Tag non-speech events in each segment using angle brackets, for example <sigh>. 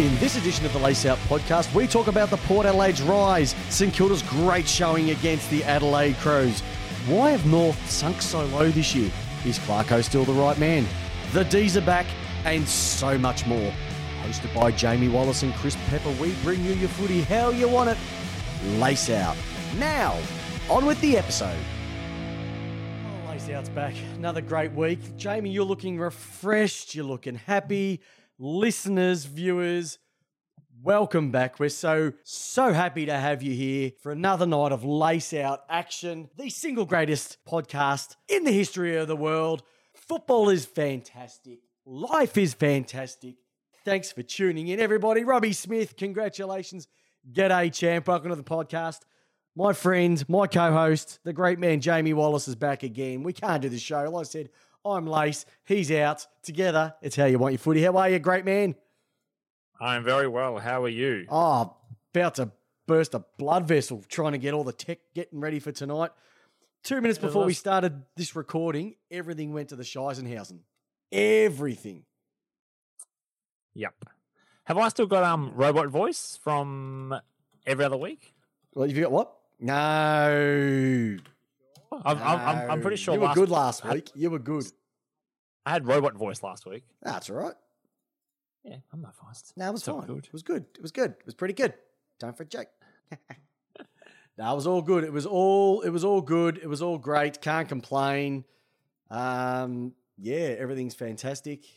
In this edition of the Lace Out podcast, we talk about the Port Adelaide's rise, St Kilda's great showing against the Adelaide Crows. Why have North sunk so low this year? Is Clarko still the right man? The D's are back, and so much more. Hosted by Jamie Wallace and Chris Pepper, we bring you your footy how you want it. Lace Out. Now, on with the episode. Oh, Lace Out's back. Another great week. Jamie, you're looking refreshed. You're looking happy. Listeners, viewers, welcome back. We're so, so happy to have you here for another night of Lace Out action, the single greatest podcast in the history of the world. Football is fantastic. Life is fantastic. Thanks for tuning in, everybody. Robbie Smith, congratulations. G'day, champ. Welcome to the podcast. My friend, my co host, the great man Jamie Wallace is back again. We can't do the show. Like I said, I'm Lace. He's out. Together, it's how you want your footy. How are you, great man? I'm very well. How are you? Oh, about to burst a blood vessel trying to get all the tech getting ready for tonight. Two minutes before we started this recording, everything went to the Scheisenhausen. Everything. Yep. Have I still got um robot voice from every other week? Well, have you got what? No. I'm, I'm, I'm, I'm pretty sure You were good last week. You were good. I had robot voice last week. That's all right. Yeah, I'm not fast. No, it was fine. good. It was good. It was good. It was pretty good. Time for a joke. no, it was all good. It was all. It was all good. It was all great. Can't complain. Um, yeah, everything's fantastic. <laughs>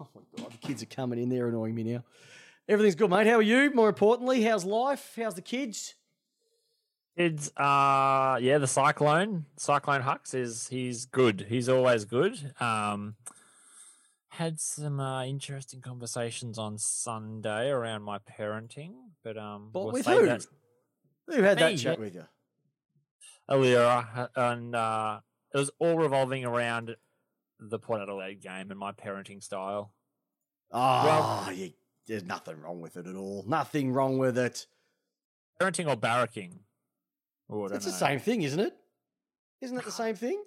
Oh my god, the kids are coming in there annoying me now. Everything's good, mate. How are you? More importantly, how's life? How's the kids? Kids, uh, yeah, the Cyclone, Cyclone Hux is he's good. He's always good. Um, had some uh, interesting conversations on Sunday around my parenting, but um, But we'll with who? that Who had that chat with you? Alira, and uh, it was all revolving around the Port Adelaide game and my parenting style. Oh, you, there's nothing wrong with it at all. Nothing wrong with it. Parenting or barracking? Oh, It's the same thing, isn't it? Isn't it the same thing?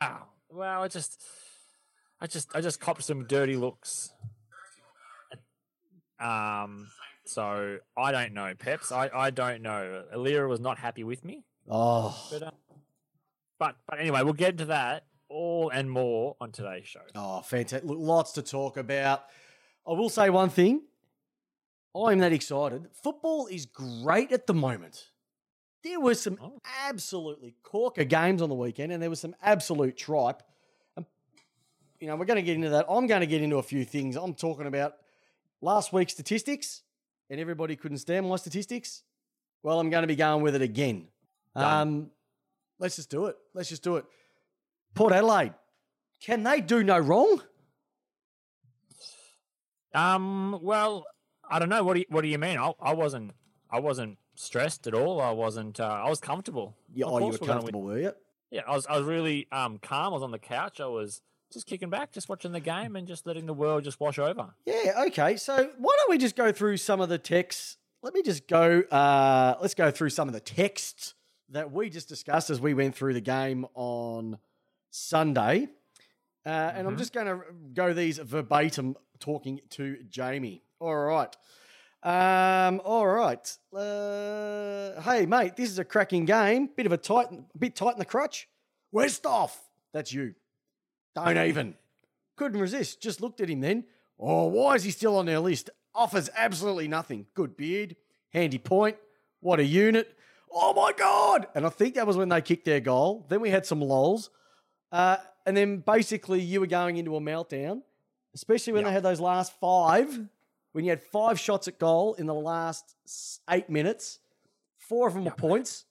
Wow. Well, I just, I just, I just copped some dirty looks. Um. So I don't know, Peps. I, I don't know. Alira was not happy with me, Oh, but, uh, but, but anyway, we'll get into that all and more on today's show. oh, fantastic! Look, lots to talk about. I will say one thing. I'm that excited. Football is great at the moment. There were some Oh. absolutely corker games on the weekend, and there was some absolute tripe. And, you know, we're going to get into that. I'm going to get into a few things. I'm talking about last week's statistics, and everybody couldn't stand my statistics. Well, I'm going to be going with it again. Um, let's just do it. Let's just do it. Port Adelaide, can they do no wrong? Um. Well, I don't know. What do you, What do you mean? I, I wasn't. I wasn't stressed at all. I wasn't. Uh, I was comfortable. Yeah, Of oh, you were we're gonna win. comfortable, were you? Yeah, I was. I was really um calm. I was on the couch. I was just kicking back, just watching the game, and just letting the world just wash over. Yeah, okay. So why don't we just go through some of the texts? Let me just go. Uh, let's go through some of the texts that we just discussed as we went through the game on Sunday, uh, and I'm Mhm. just going to go these verbatim, talking to Jamie. All right. Um, all right. Uh, hey, mate, this is a cracking game. Bit of a tight, bit tight in the crotch. Westhoff, that's you. Don't even. Couldn't resist. Just looked at him then. Oh, why is he still on their list? Offers absolutely nothing. Good beard, handy point. What a unit. Oh my God. And I think that was when they kicked their goal. Then we had some lols. Uh, and then basically you were going into a meltdown, especially when Yeah. they had those last five, when you had five shots at goal in the last eight minutes. Four of them were points.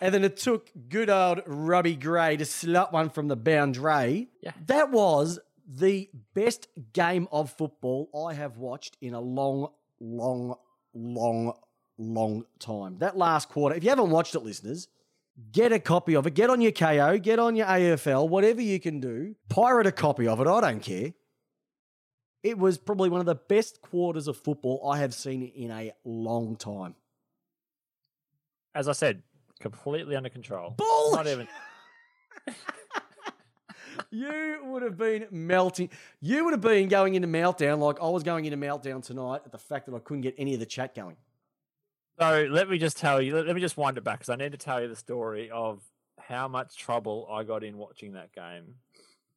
And then it took good old Robbie Gray to slot one from the boundary. Yeah. That was the best game of football I have watched in a long, long, long, long time. That last quarter, if you haven't watched it, listeners, get a copy of it. Get on your KO, get on your AFL, whatever you can do. Pirate a copy of it. I don't care. It was probably one of the best quarters of football I have seen in a long time. As I said, completely under control. Bullshit. Not even. <laughs> you would have been melting. You would have been going into meltdown like I was going into meltdown tonight at the fact that I couldn't get any of the chat going. So let me just tell you, let, let me just wind it back because I need to tell you the story of how much trouble I got in watching that game.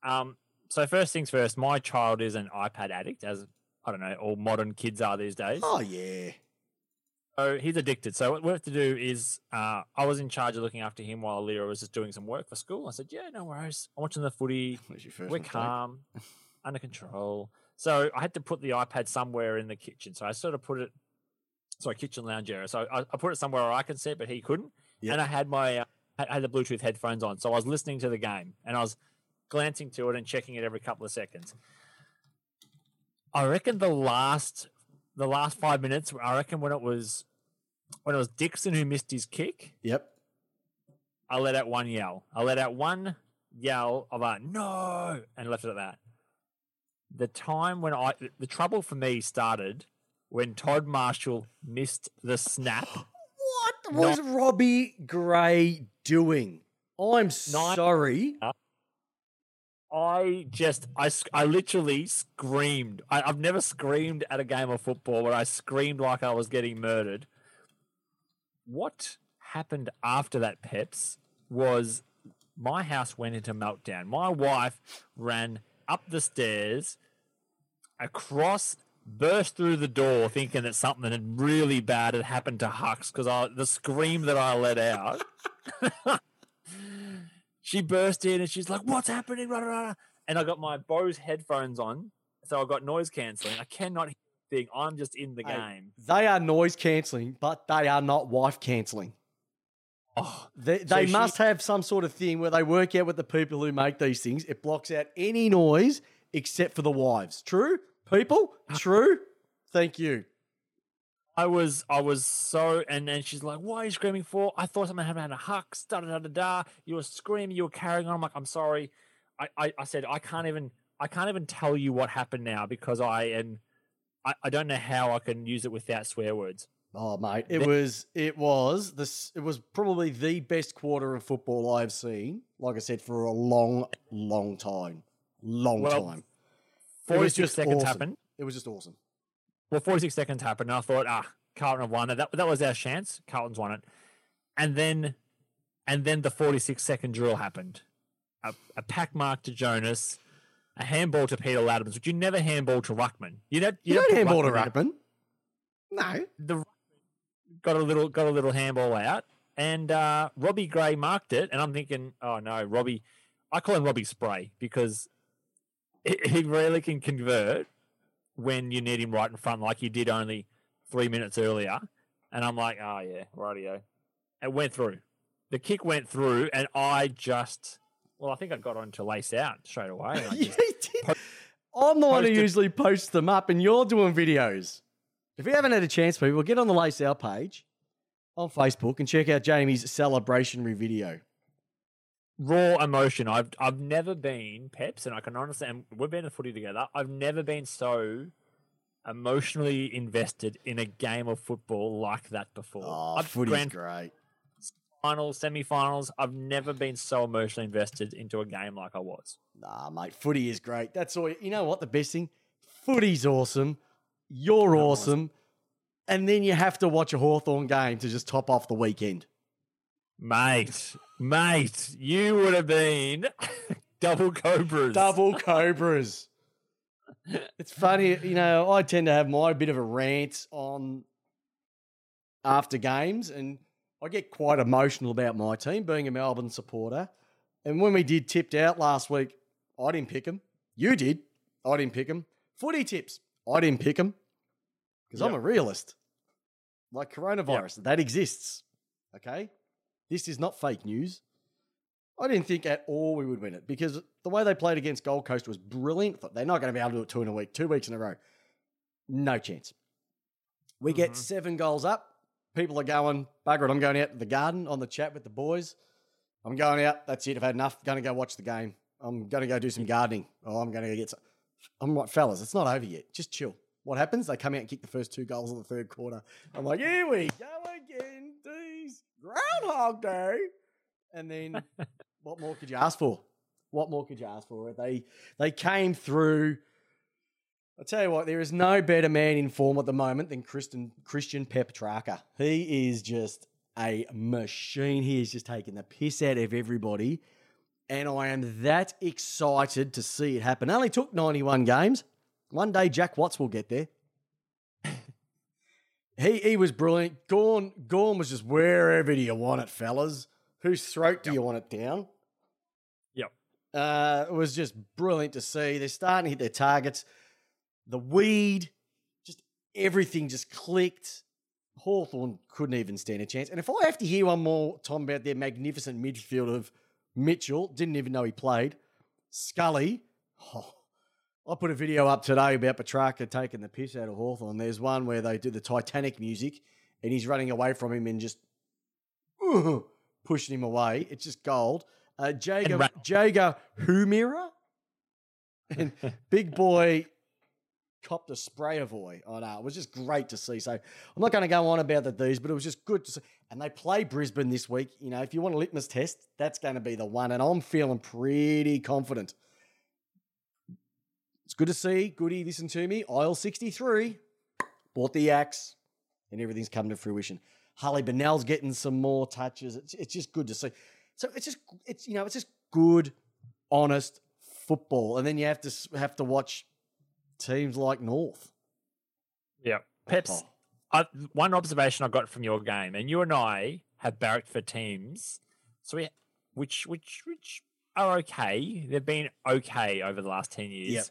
Um, so first things first, my child is an iPad addict, as I don't know, all modern kids are these days. Oh yeah. So he's addicted. So what we have to do is, uh, I was in charge of looking after him while Lyra was just doing some work for school. I said, "Yeah, no worries. I'm watching the footy. <laughs> We're mistake? calm, <laughs> under control." So I had to put the iPad somewhere in the kitchen. So I sort of put it, sorry, kitchen lounge area. So I, I put it somewhere where I can see it, but he couldn't. Yep. And I had my, uh, I had the Bluetooth headphones on, so I was listening to the game and I was glancing to it and checking it every couple of seconds. I reckon the last, the last five minutes. I reckon when it was, when it was Dixon who missed his kick. Yep. I let out one yell. I let out one yell of a no and left it at that. The time when I the trouble for me started when Todd Marshall missed the snap. <gasps> What was Robbie Gray doing? I'm sorry. I just I I literally screamed. I, I've never screamed at a game of football but I screamed like I was getting murdered. What happened after that, Peps, was my house went into meltdown. My wife ran up the stairs, across, burst through the door, thinking that something had really bad had happened to Hux because the scream that I let out. <laughs> she burst in and she's like, "What's happening?" Rah, rah, rah. And I got my Bose headphones on, so I got noise cancelling. I cannot hear thing. I'm just in the Hey, game. They are noise cancelling, but they are not wife cancelling. Oh, They, So they she- must have some sort of thing where they work out with the people who make these things. It blocks out any noise except for the wives. True? People? <laughs> True? Thank you. I was I was so and then she's like, What are you screaming for? I thought something happened a huck. da da da da. You were screaming, you were carrying on. I'm like, I'm sorry. I, I, I said I can't even I can't even tell you what happened now because I am I, I don't know how I can use it without swear words. Oh mate, it was it was this it was probably the best quarter of football I've seen. Like I said, for a long, long time, long Well, time. 46 seconds awesome. happened. It was just awesome. Well, 46 seconds happened, and I thought, ah, Carlton have won it. That, that was our chance. Carlton's won it. And then and then the 46 second drill happened. A, a pack mark to Jonas, a handball to Peter Ladhams, which you never handball to Ruckman. You don't, You, you don't handball to in a- Ruckman. No. The got a little got a little handball out, and uh, Robbie Gray marked it, and I'm thinking, oh no, Robbie. I call him Robbie Spray because he, he really can convert when you need him right in front, like you did only three minutes earlier. And I'm like, oh yeah, rightio. It went through. The kick went through, and I just, well, I think I got on to lace out straight away. <laughs> Yeah, just- he did. I'm the one who usually posts them up, and you're doing videos. If you haven't had a chance, people, get on the Lace Out page on Facebook and check out Jamie's celebrationary video. Raw emotion. I've I've never been Peps, and I can understand. We've been to footy together. I've never been so emotionally invested in a game of football like that before. Oh, I've footy's grand great. finals, semi-finals. I've never been so emotionally invested into a game like I was. Nah, mate, footy is great. That's all. You know what? The best thing, footy's awesome. You're I'm awesome. And then you have to watch a Hawthorn game to just top off the weekend. Mate, mate, you would have been <laughs> double cobras. Double <laughs> Cobras. it's funny, you know, I tend to have my bit of a rant on after games, and I get quite emotional about my team being a Melbourne supporter. And when we did tipped out last week, I didn't pick them. You did. I didn't pick them. Footy tips. I didn't pick them because I'm a realist. Like coronavirus, that exists. Okay? This is not fake news. I didn't think at all we would win it because the way they played against Gold Coast was brilliant. Thought they're not going to be able to do it two in a week, two weeks in a row. No chance. We get Mhm. seven goals up. People are going, bugger it, I'm going out to the garden on the chat with the boys. I'm going out. That's it. I've had enough. Going to go watch the game. I'm going to go do some gardening. Oh, I'm going to go get some. I'm like, fellas, it's not over yet. Just chill. What happens? They come out and kick the first two goals of the third quarter. I'm like, here we go again. Groundhog Day. And then <laughs> what more could you ask for? What more could you ask for? They they came through. I tell you what, there is no better man in form at the moment than Christian Christian Petracca. He is just a machine. He is just taking the piss out of everybody, and I am that excited to see it happen. It only took ninety one games. One day, Jack Watts will get there. He he was brilliant. Gawn Gawn was just wherever do you want it, fellas? Whose throat do Yep. you want it down? Yep. Uh, it was just brilliant to see. They're starting to hit their targets. The weed, just everything just clicked. Hawthorn couldn't even stand a chance. And if I have to hear one more time about their magnificent midfield of Mitchell, didn't even know he played, Scully, oh, I put a video up today about Petracca taking the piss out of Hawthorn. There's one where they do the Titanic music and he's running away from him and just uh, <laughs> pushing him away. It's just gold. Uh, Jago, ra- Jaeger O'Meara and <laughs> Big Boy copped a spray sprayer boy. I know. It was just great to see. So I'm not going to go on about the these, but it was just good to see. And they play Brisbane this week. You know, if you want a litmus test, that's going to be the one. And I'm feeling pretty confident. Good to see. Goody, listen to me. Aisle 63 bought the axe, and everything's come to fruition. Harley Bennell's getting some more touches. It's, it's just good to see. So it's just it's you know it's just good, honest football, and then you have to have to watch teams like North. Yeah. Peps, Oh. I, one observation I got from your game, and you and I have barracked for teams, so we, which which which are okay. They've been okay over the last ten years. Yep.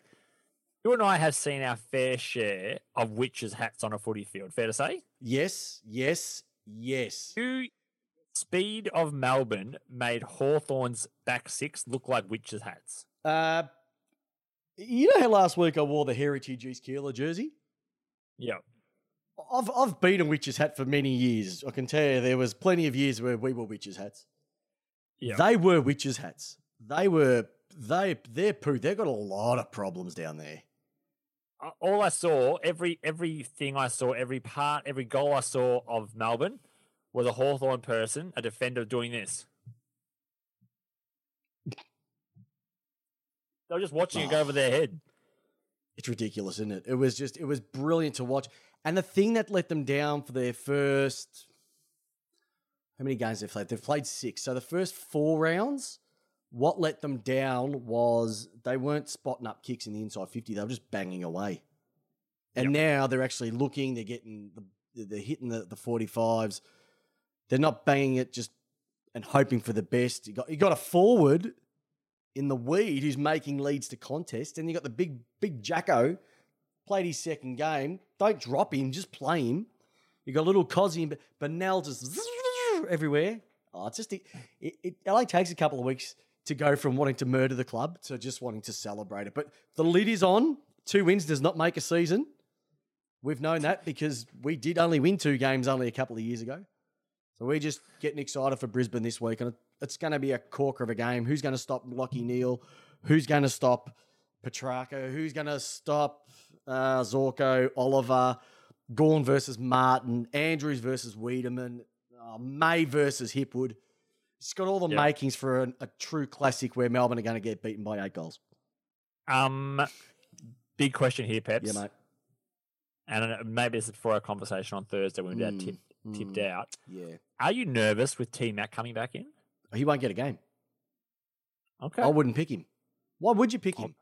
You and I have seen our fair share of witches' hats on a footy field. Fair to say. Yes, yes, yes. You speed of Melbourne made Hawthorn's back six look like witches' hats. Uh, you know how last week I wore the Heritage St Kilda jersey? Yeah. I've I've been a witch's hat for many years. I can tell you there was plenty of years where we were witches' hats. Yeah. They were witches' hats. They were they they're poo. They've got a lot of problems down there. All I saw, every everything I saw, every part, every goal I saw of Melbourne was a Hawthorn person, a defender doing this. They were just watching it go over their head. <sighs> It's ridiculous, isn't it? It was just it was brilliant to watch. And the thing that let them down for their first how many games they've played? They've played six. So the first four rounds, what let them down was they weren't spotting up kicks in the inside 50. They were just banging away. And now they're actually looking, they're getting the they're hitting the, the 45s. They're not banging it just and hoping for the best. You got you got a forward in the weed who's making leads to contest, and you got the big big Jacko played his second game. Don't drop him, just play him. You got little Cozzy and Bennell just <laughs> everywhere. Oh, it's just it, it, it only takes a couple of weeks to go from wanting to murder the club to just wanting to celebrate it. But the lid is on. Two wins does not make a season. We've known that because we did only win two games only a couple of years ago. So we're just getting excited for Brisbane this week, and it's going to be a corker of a game. Who's going to stop Lachie Neale? Who's going to stop Petracca? Who's going to stop uh, Zorko, Oliver, Gawn versus Martin, Andrews versus Weideman, uh, May versus Hipwood? It's got all the makings for a, a true classic where Melbourne are going to get beaten by eight goals. Um, big question here, Peps. Yeah, mate. And uh, maybe this is for our conversation on Thursday when we Mm, tip, tipped mm. out. Yeah. Are you nervous with T Mac coming back in? He won't get a game. Okay. I wouldn't pick him. Why would you pick Oh, him?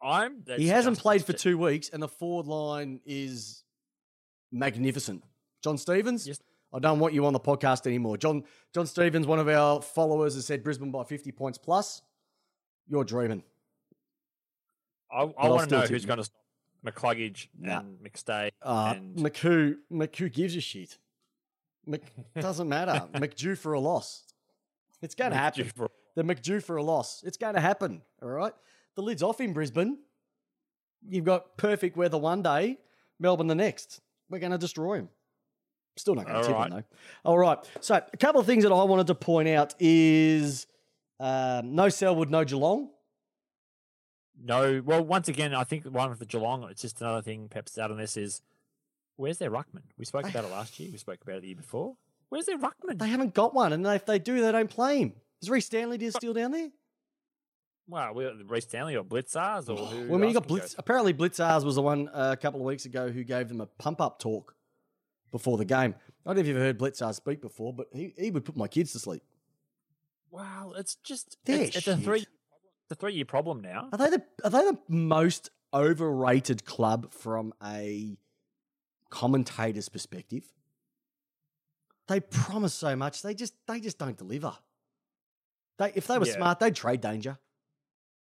I'm. he hasn't played for two weeks, and the forward line is magnificent. John Stevens, Yes. I don't want you on the podcast anymore. John John Stevens, one of our followers, has said Brisbane by 50 points plus. You're dreaming. I, I'll want to know who's going to stop McCluggage Nah. and McStay. Uh, and McHugh, McHugh gives a shit. Mc, doesn't matter. <laughs> McDue for a loss. It's going to happen. McDu- The McDue for a loss. It's going to happen. All right. The lid's off in Brisbane. You've got perfect weather one day, Melbourne the next. We're going to destroy him. Still not going to tip right. him though. All right. So a couple of things that I wanted to point out is um, no Selwood, no Geelong. No, well, once again, I think one for Geelong. It's just another thing. Pep's out on this is where's their ruckman? We spoke about it last year. We spoke about it the year before. Where's their ruckman? They haven't got one, and if they do, they don't play him. Is Rhys Stanley still down there? Wow, we Rhys Stanley or Blicavs or <sighs> who? Well, I mean, you got Blitz. go? Apparently, Blicavs was the one uh, a couple of weeks ago who gave them a pump up talk before the game. I don't know if you've heard Blicavs speak before, but he, he would put my kids to sleep. Wow, it's just They're it's, it's a shit. three it's a three year problem now. Are they the Are they the most overrated club from a commentator's perspective? They promise so much. They just they just don't deliver. They if they were Yeah. smart, they'd trade danger.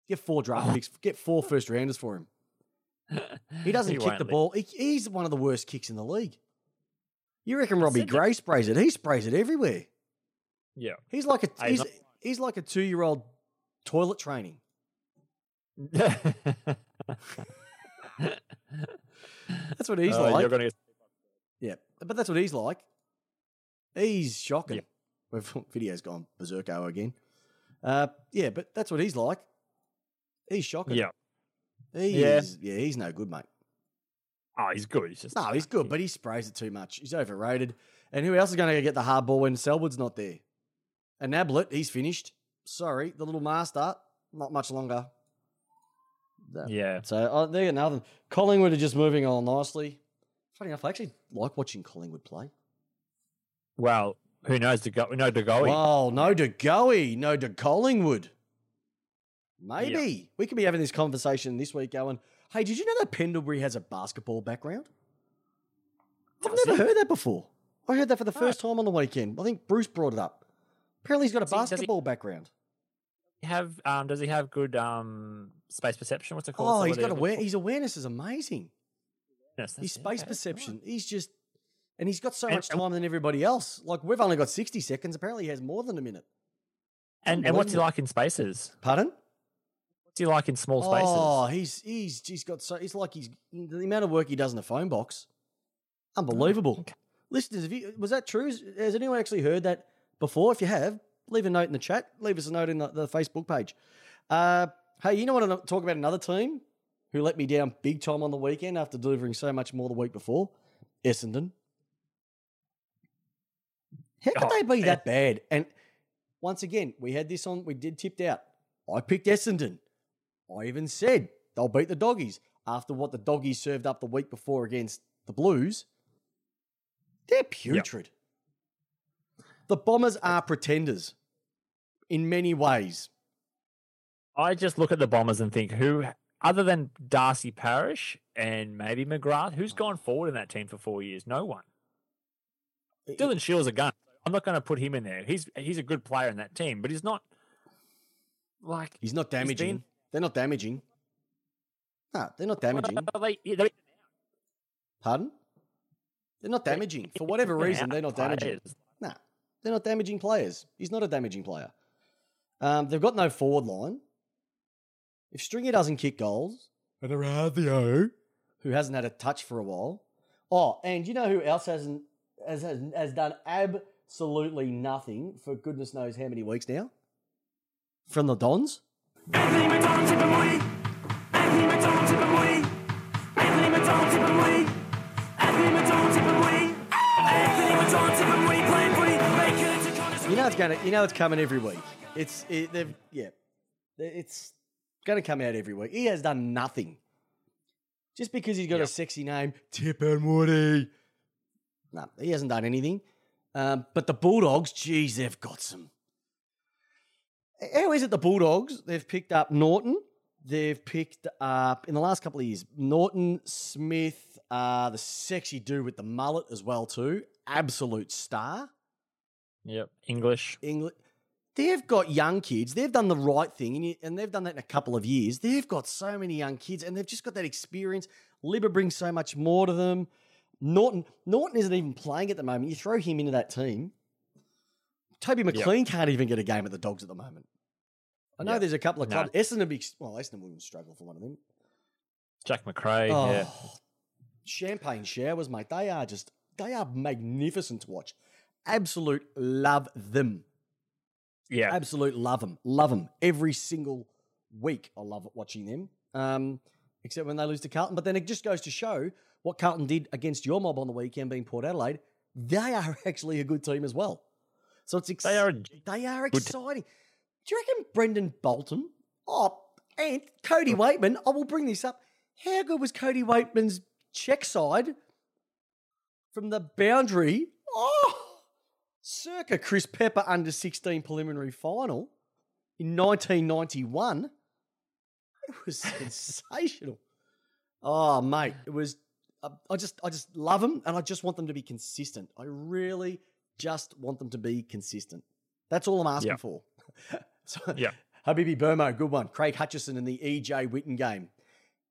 Get four draft Oh. picks. Get four first rounders for him. <laughs> He doesn't kick the leave. ball. He, he's one of the worst kicks in the league. You reckon Robbie said that- Gray sprays it? He sprays it everywhere. Yeah. He's like a he's, not- he's like a two year old toilet training. That's what he's Uh, like. You're gonna get Yeah, but that's what he's like. He's shocking. Yeah. <laughs> We've video's gone berserko again. Uh, yeah, but that's what he's like. He's shocking. yeah. he Yeah. is. Yeah, he's no good, mate. Oh, he's good. He's just No, he's good, but he sprays it too much. He's overrated. And who else is going to get the hard ball when Selwood's not there? And Ablett, he's finished. Sorry, the little master, not much longer. Yeah. So uh, there you go. Another Collingwood are just moving on nicely. Funny enough, I actually like watching Collingwood play. Well, who knows? To go, no go. Well, no to Goey, no De Collingwood. Maybe we could be having this conversation this week, going, "Hey, did you know that Pendlebury has a basketball background?" I've Does never he? heard that before. I heard that for the first time on the weekend. I think Bruce brought it up. Apparently, he's got a Does he- does he- basketball background. Have um? Does he have good um space perception? What's it called? Oh, Is he's that got what aware. it is? His awareness is amazing. Yes, His that's it. space Okay, perception. He's just, and he's got so And- much time than everybody else. Like we've only got sixty seconds. Apparently, he has more than a minute. And and what's he unbelievable. like in spaces? Pardon? What's he like in small spaces? Oh, he's he's he's got so it's like he's the amount of work he does in the phone box. Unbelievable. okay. Listeners, you, was that true? Has- anyone actually heard that before? If you have, leave a note in the chat. Leave us a note in the, the Facebook page. Uh, hey, you know what? I want to talk about another team who let me down big time on the weekend after delivering so much more the week before. Essendon. How could Oh, they be yeah. that bad? And once again, we had this on. We did tipped out. I picked Essendon. I even said they'll beat the doggies after what the doggies served up the week before against the Blues. They're putrid. The Bombers are pretenders in many ways. I just look at the Bombers and think, who, other than Darcy Parish and maybe McGrath, who's gone forward in that team for four years? No one. Dylan Shiel's a gun. I'm not going to put him in there. He's he's a good player in that team, but he's not like He's not damaging. Been- They're not damaging. No, they're not damaging. Well, they, yeah, they- Pardon? They're not damaging. For whatever reason, they're not damaging. players. Nah, they're not damaging players. He's not a damaging player. Um, they've got no forward line. If Stringer doesn't kick goals, and Arathio, who hasn't had a touch for a while. Oh, and you know who else hasn't has, has, has done absolutely nothing for goodness knows how many weeks now? From the Dons? Anthony McDonald tip. Anthony McDonald tip. Anthony McDonald tip. Anthony McDonald tip. Anthony McDonald tip. Playing free. Baker to Connors. You know it's gonna. You know it's coming every week. It's it, they've yeah. It's gonna come out every week. He has done nothing. Just because he's got a sexy name, Tip and Woody. No, he hasn't done anything. Um, but the Bulldogs, geez, they've got some. How is it the Bulldogs? They've picked up Naughton. They've picked up in the last couple of years Naughton Smith, uh, the sexy dude with the mullet as well too, absolute star. Yep, English. England. They've got young kids. They've done the right thing, and, you, and they've done that in a couple of years. They've got so many young kids, and they've just got that experience. Libba brings so much more to them. Naughton, Naughton isn't even playing at the moment. You throw him into that team. Toby McLean can't even get a game at the Dogs at the moment. I know Yeah. there's a couple of clubs. Essendon, be, well, Essendon wouldn't struggle for one of them. Jack Macrae. Oh, Yeah. champagne showers, mate. They are just they are magnificent to watch. Absolute love them. Yeah. Absolute love them. Love them. Every single week, I love watching them. Um, except when they lose to Carlton. But then it just goes to show what Carlton did against your mob on the weekend, being Port Adelaide. They are <laughs> actually a good team as well. So it's ex- They are they are exciting. Do you reckon Brendan Bolton? Oh, and Cody Weightman, I will bring this up. How good was Cody Weightman's check side from the boundary? Oh, circa Chris Pepper under 16 preliminary final in 1991. It was <laughs> sensational. Oh, mate, it was. I just, I just love them, and I just want them to be consistent. I really just want them to be consistent. That's all I'm asking Yeah. for. <laughs> so, Yeah. Habibi Burmo, good one. Craig Hutchison in the EJ Whitten game.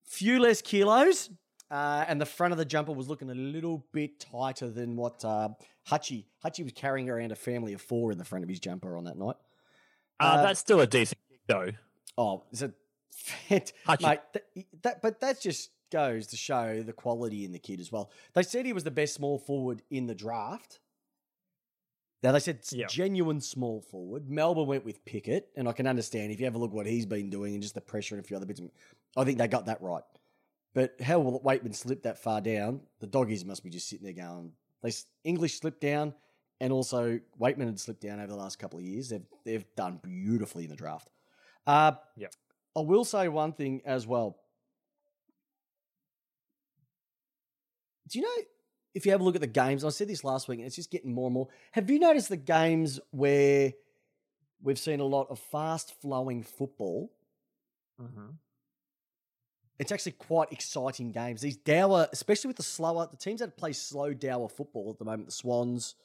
Few less kilos, uh, and the front of the jumper was looking a little bit tighter than what uh, Hutchie. Hutchie was carrying around a family of four in the front of his jumper on that night. Uh, Uh, that's still a decent kick, though. Oh, is it? <laughs> Mate, that, that, but that just goes to show the quality in the kid as well. They said he was the best small forward in the draft. Now they said Yeah. genuine small forward. Melbourne went with Pickett, and I can understand if you have a look what he's been doing and just the pressure and a few other bits. I think they got that right. But how will Weightman slip that far down? The doggies must be just sitting there going. They English slipped down, and also Weightman had slipped down over the last couple of years. They've they've done beautifully in the draft. Uh, Yep. I will say one thing as well. Do you know if you have a look at the games? I said this last week, and it's just getting more and more. Have you noticed the games where we've seen a lot of fast flowing football? Mm-hmm. It's actually quite exciting games. These dour, especially with the slower, the teams that play slow dour football at the moment, the Swans,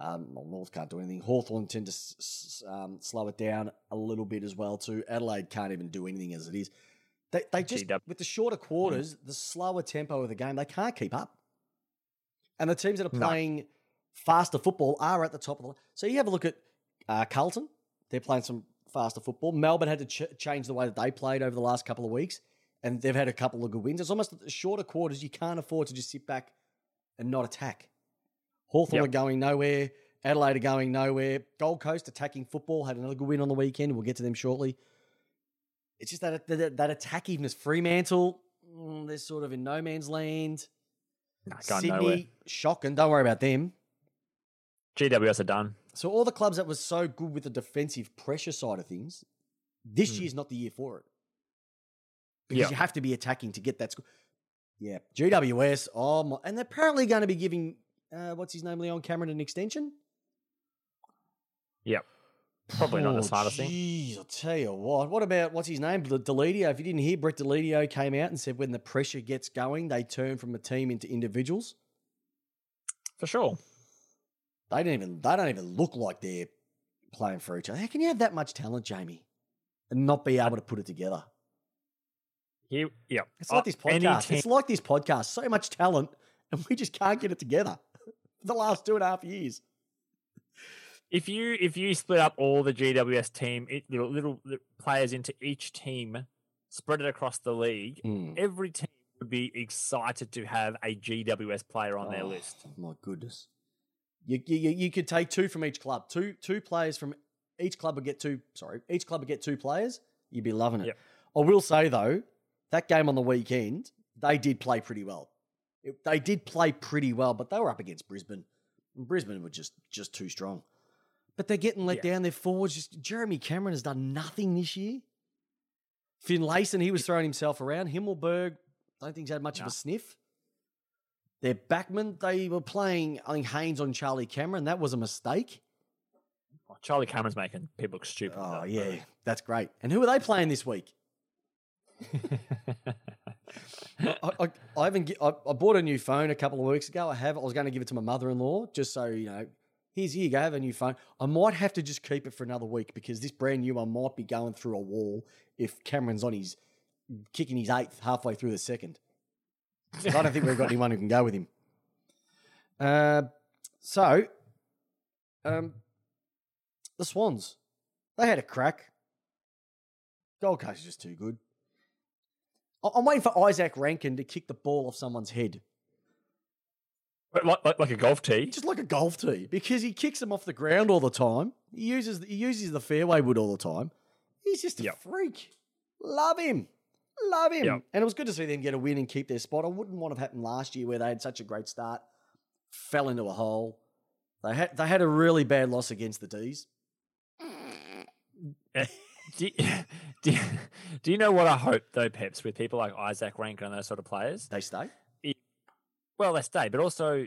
um, well, North can't do anything. Hawthorn tend to s- um, slow it down a little bit as well too. Adelaide can't even do anything as it is. They, they just with the shorter quarters, the slower tempo of the game, they can't keep up. And the teams that are No. playing faster football are at the top of the. So you have a look at uh, Carlton. They're playing some faster football. Melbourne had to ch- change the way that they played over the last couple of weeks, and they've had a couple of good wins. It's almost shorter quarters. You can't afford to just sit back and not attack. Hawthorn Yep. are going nowhere. Adelaide are going nowhere. Gold Coast attacking football had another good win on the weekend. We'll get to them shortly. It's just that that, that attackiveness. Fremantle, mm, they're sort of in no man's land. Nah, going Sydney, nowhere. shocking. Don't worry about them. GWS are done. So all the clubs that were so good with the defensive pressure side of things, this Hmm. year's not the year for it. Because Yeah. you have to be attacking to get that score. Yeah, GWS. Oh my, and they're apparently going to be giving uh, what's his name, Leon Cameron, an extension. Yep. Probably not the Oh, smartest thing. Jeez, I'll tell you what. What about what's his name? Del- Deledio. If you didn't hear, Brett Deledio came out and said when the pressure gets going, they turn from a team into individuals. For sure. They don't even they don't even look like they're playing for each other. How can you have that much talent, Jamie, and not be able to put it together? He, yeah. It's like Uh, this podcast. It's like this podcast. So much talent, and we just can't get it together. <laughs> For the last two and a half years. If you if you split up all the GWS team, it, little, little li- players into each team, spread it across the league, hmm. every team would be excited to have a GWS player on their Oh, list. My goodness. You, you, you- you could take two from each club. Two two players from each club would get two. Sorry, each club would get two players. You'd be loving it. Yep. I will say though, that game on the weekend, they did play pretty well. It- they did play pretty well, but they were up against Brisbane. And Brisbane were just just too strong. But they're getting let Yeah. down. Their forwards just Jeremy Cameron has done nothing this year. Finlayson, he was throwing himself around. Himmelberg, don't think he's had much of a sniff. Their backman, they were playing, I think, Haynes on Charlie Cameron. That was a mistake. Oh, Charlie Cameron's making people look stupid. Oh, that, yeah, that's great. And who are they playing this week? I, I, I haven't. I, I bought a new phone a couple of weeks ago. I have. I was going to give it to my mother-in-law just so you know. Here's here you go. Have a new phone. I might have to just keep it for another week because this brand new one might be going through a wall if Cameron's on his kicking his eighth halfway through the second. I don't think we've got anyone who can go with him. Uh, so, um, the Swans, they had a crack. Gold Coast is just too good. I'm waiting for Izak Rankine to kick the ball off someone's head, like, like, like a golf tee. just like a golf tee, because he kicks them off the ground all the time. He uses he uses the fairway wood all the time. He's just a Yep. freak. Love him, love him. Yep. And it was good to see them get a win and keep their spot. I wouldn't want to have happened last year where they had such a great start, fell into a hole. They had they had a really bad loss against the D's. Eh, do, you, <laughs> do, you, do you know what I hope though, Peps, with people like Izak Rankine and those sort of players? They stay. Well, they stay, but also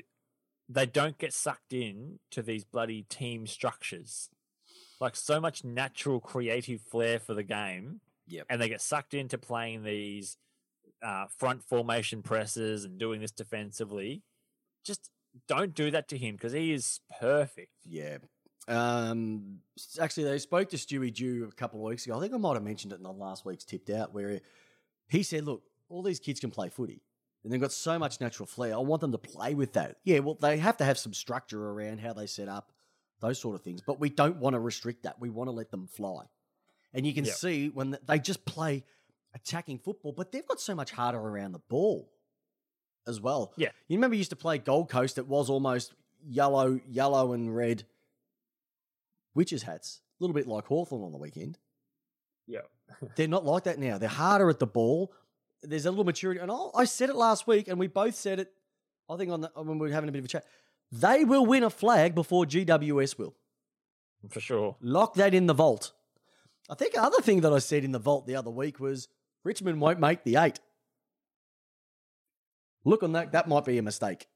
they don't get sucked in to these bloody team structures. Like so much natural creative flair for the game. Yep. And they get sucked into playing these uh, front formation presses and doing this defensively. Just don't do that to him because he is perfect. Yeah. Um, actually, they spoke to Stewie Dew a couple of weeks ago. I think I might have mentioned it in the last week's tipped out, where he said, "Look, all these kids can play footy, and they've got so much natural flair. I want them to play with that. Yeah, well, they have to have some structure around how they set up, those sort of things. But we don't want to restrict that. We want to let them fly. And you can Yep. see when they just play attacking football, but they've got so much harder around the ball as well. Yeah. You remember you used to play Gold Coast? It was almost yellow, yellow and red witches hats, a little bit like Hawthorn on the weekend. Yeah. <laughs> They're not like that now. They're harder at the ball. There's a little maturity, and I, I said it last week, and we both said it. I think on the, when we were having a bit of a chat, they will win a flag before GWS will. For sure. Lock that in the vault. I think the other thing that I said in the vault the other week was Richmond won't make the eight. Look on that. That might be a mistake.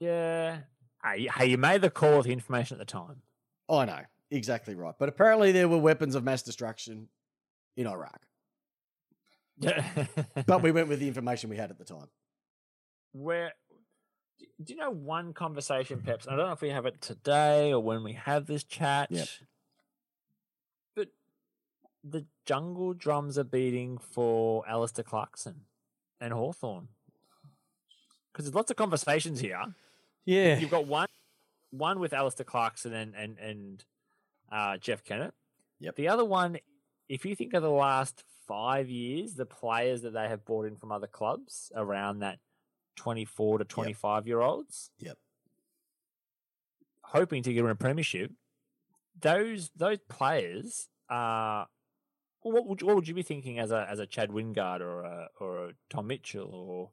Yeah. Hey, hey, you made the call with the information at the time. I know exactly right, but apparently there were weapons of mass destruction in Iraq. But we <laughs> went with the information we had at the time. where do you know one conversation, Peps? I don't know if we have it today or when we have this chat. Yep. But the jungle drums are beating for Alastair Clarkson and Hawthorn. Because there's lots of conversations here. Yeah, You've got one one with Alastair Clarkson and and, and uh, Jeff Kennett. Yep. The other one, if you think of the last five years, the players that they have brought in from other clubs around that 24 to 25 year olds, Yep. hoping to get in a premiership, those those players are. What would what would you be thinking as a as a Chad Wingard or a or a Tom Mitchell or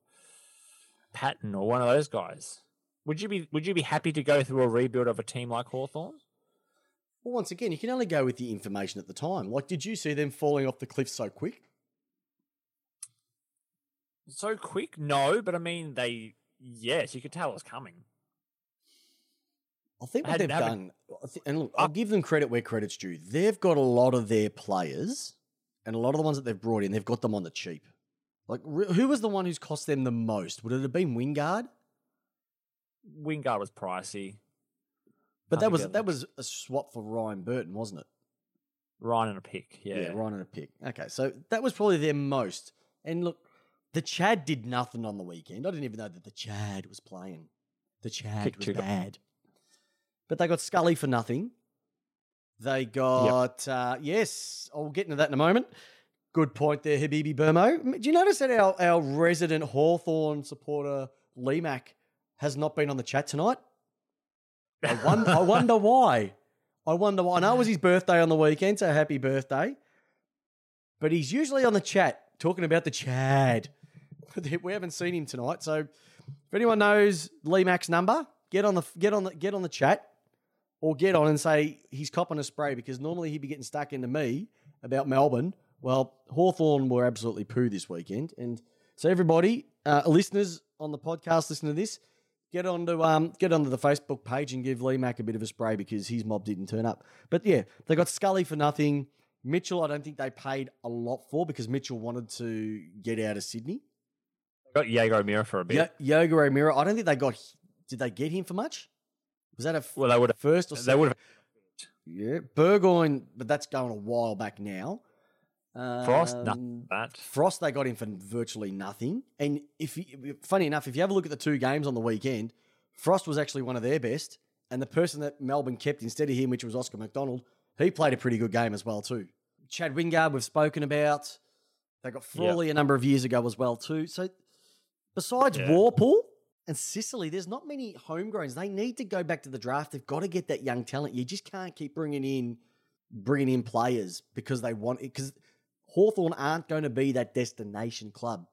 Patton or one of those guys? Would you be would you be happy to go through a rebuild of a team like Hawthorn? Well, once again, you can only go with the information at the time. Like, did you see them falling off the cliff so quick? So quick? No, but I mean they yes, you could tell it was coming. I think what they've done, I thi- and look, I'll give them credit where credit's due. They've got a lot of their players, and a lot of the ones that they've brought in, they've got them on the cheap. Like, who was the one who's cost them the most? Would it have been Wingard? Wingard was pricey. But that was that was a swap for Ryan Burton, wasn't it? Ryan and a pick. Yeah. yeah, Ryan and a pick. Okay, so that was probably their most. And look, the Chad did nothing on the weekend. I didn't even know that the Chad was playing. The Chad Kicked was bad. But they got Scully for nothing. They got uh, yes, I'll get into that in a moment. Good point there, Habibi Burmo. Do you notice that our, our resident Hawthorn supporter, Lee Mack, has not been on the chat tonight? I wonder, I <laughs> wonder why. I wonder why. I know it was his birthday on the weekend, so happy birthday. But he's usually on the chat talking about the Chad. <laughs> we haven't seen him tonight, so if anyone knows Lee Mack's number, get on the get on the get on the chat, or get on and say he's copping a spray because normally he'd be getting stuck into me about Melbourne. Well, Hawthorn were absolutely poo this weekend, and so everybody, uh, listeners on the podcast, listen to this. Get onto um get onto the Facebook page and give Lee Mack a bit of a spray because his mob didn't turn up. But yeah, they got Scully for nothing. Mitchell, I don't think they paid a lot for because Mitchell wanted to get out of Sydney. Got Jaeger O'Meara for a bit. Yo- Jaeger O'Meara, I don't think they got. Did they get him for much? Was that a f- Well, they would have. first or They second? would have. Yeah, Burgoyne, but that's going a while back now. Frost, Um, nothing. That. Frost, they got him for virtually nothing. And if you, funny enough, if you have a look at the two games on the weekend, Frost was actually one of their best, and the person that Melbourne kept instead of him, which was Oscar McDonald, he played a pretty good game as well too. Chad Wingard, we've spoken about. They got Frawley a number of years ago as well too. So besides Yeah. Worpel and Sicily, there's not many homegrowns. They need to go back to the draft. They've got to get that young talent. You just can't keep bringing in bringing in players because they want it. Because Hawthorn aren't going to be that destination club.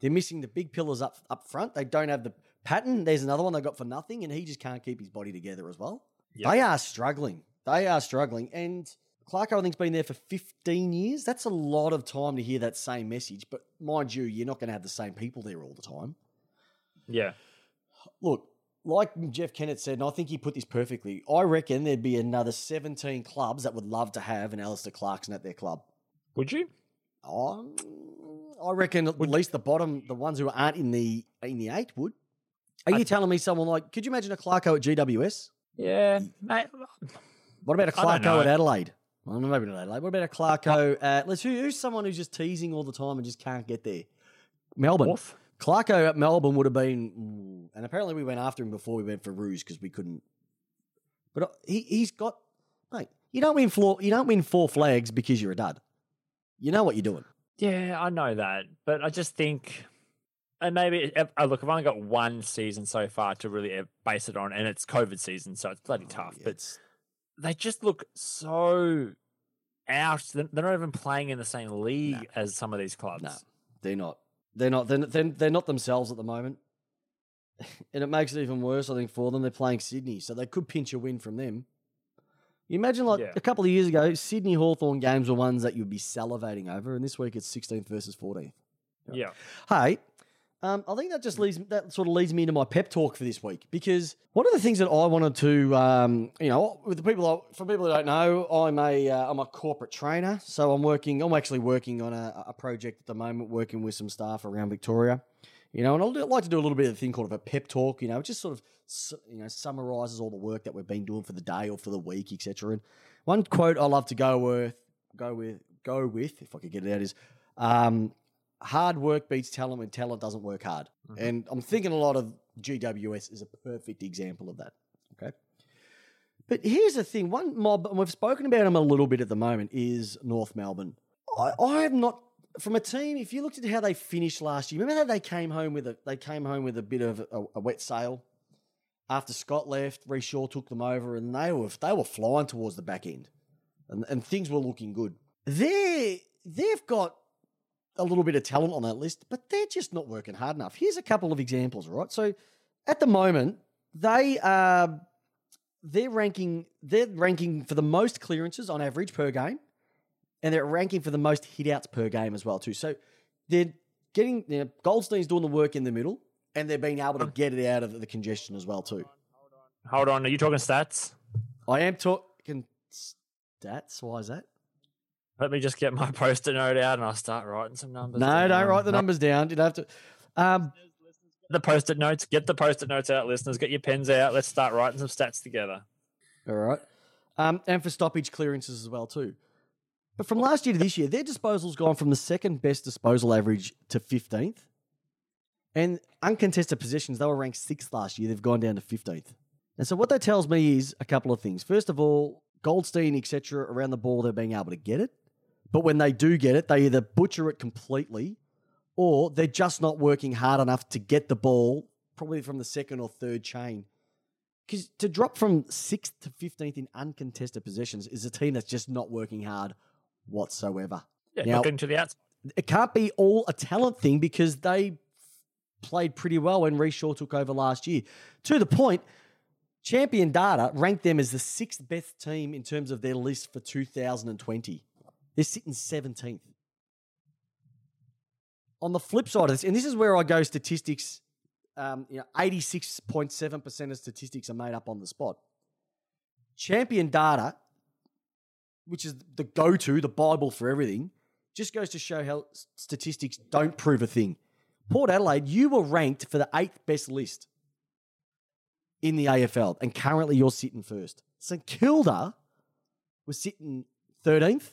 They're missing the big pillars up up front. They don't have the pattern. There's another one they got for nothing, and he just can't keep his body together as well. Yep. They are struggling. They are struggling. And Clarko, I think, has been there for 15 years. That's a lot of time to hear that same message. But mind you, you're not going to have the same people there all the time. Yeah. Look, like Jeff Kennett said, and I think he put this perfectly, I reckon there'd be another 17 clubs that would love to have an Alastair Clarkson at their club. Would you? Um, I reckon at least the bottom, the ones who aren't in the in the eight would. Are I- you telling me someone like? Could you imagine a Clarko at GWS? Yeah, mate. What about a Clarko at. Adelaide? Well, maybe not Adelaide. What about a Clarko at? Let's who, who's someone who's just teasing all the time and just can't get there? Melbourne. Wolf. Clarko at Melbourne would have been, mm, and apparently we went after him before we went for Rouge because we couldn't. But uh, he he's got, mate. You don't win four. You don't win four flags because you're a dud. You know what you're doing. Yeah, I know that, but I just think, and maybe uh, look, I've only got one season so far to really uh, base it on, and it's COVID season, so it's bloody tough. Yeah, But they just look so out. They're not even playing in the same league as some of these clubs. No. They're not. They're not. They're, they're, they're not themselves at the moment. <laughs> And it makes it even worse, I think, for them. They're playing Sydney, so they could pinch a win from them. You imagine, like, Yeah. a couple of years ago, Sydney Hawthorn games were ones that you'd be salivating over, and this week it's 16th versus 14th. Yeah, Hey, um, I think that just leads that sort of leads me into my pep talk for this week because one of the things that I wanted to, um, you know, with the people for people who don't know, I'm a uh, I'm a corporate trainer, so I'm working. I'm actually working on a, a project at the moment, working with some staff around Victoria, you know, and I'd like to do a little bit of a thing called a pep talk. You know, it just sort of you know summarizes all the work that we've been doing for the day or for the week, etc. And one quote I love to go with, go with, go with, if I could get it out, is. Um, hard work beats talent when talent doesn't work hard. And I'm thinking a lot of GWS is a perfect example of that. Okay. But here's the thing one mob, and we've spoken about them a little bit at the moment, is North Melbourne. I, I am not. From a team, if you looked at how they finished last year, remember how they came home with a they came home with a bit of a, a wet sail after Scott left, Rhyce Shaw took them over, and they were they were flying towards the back end, and, and things were looking good. They they've got a little bit of talent on that list, but they're just not working hard enough. Here's a couple of examples, right? So at the moment, they are they're ranking they're ranking for the most clearances on average per game, and they're ranking for the most hitouts per game as well too. So they're getting you know, Goldstein's doing the work in the middle, and they're being able to get it out of the congestion as well too. hold on. Are you talking stats? I am talking stats. Why is that? Let me just get my <laughs> post-it note out and I'll start writing some numbers. No, don't write the numbers down. You don't have to. Um, The post-it notes. Get the post-it notes out, listeners. Get your pens out. Let's start writing some stats together. All right. Um, and for stoppage clearances as well too. But from last year to this year, their disposal's gone from the second best disposal average to 15th. And uncontested possessions, they were ranked sixth last year. They've gone down to 15th. And so what that tells me is a couple of things. First of all, Goldstein, etc., around the ball, they're being able to get it. But when they do get it, they either butcher it completely or they're just not working hard enough to get the ball, probably from the second or third chain. Because to drop from sixth to 15th in uncontested possessions is a team that's just not working hard whatsoever. Yeah, Now- looking to the outside. It can't be all a talent thing because they played pretty well when Rhyce Shaw took over last year. To the point, Champion Data ranked them as the sixth best team in terms of their list for 2020. They're sitting 17th. On the flip side of this, and this is where I go statistics, um, you know, 86.7% of statistics are made up on the spot. Champion Data, which is the go to, the Bible for everything, just goes to show how statistics don't prove a thing. Port Adelaide, you were ranked for the eighth best list in the AFL, and currently you're sitting first. St Kilda was sitting 13th,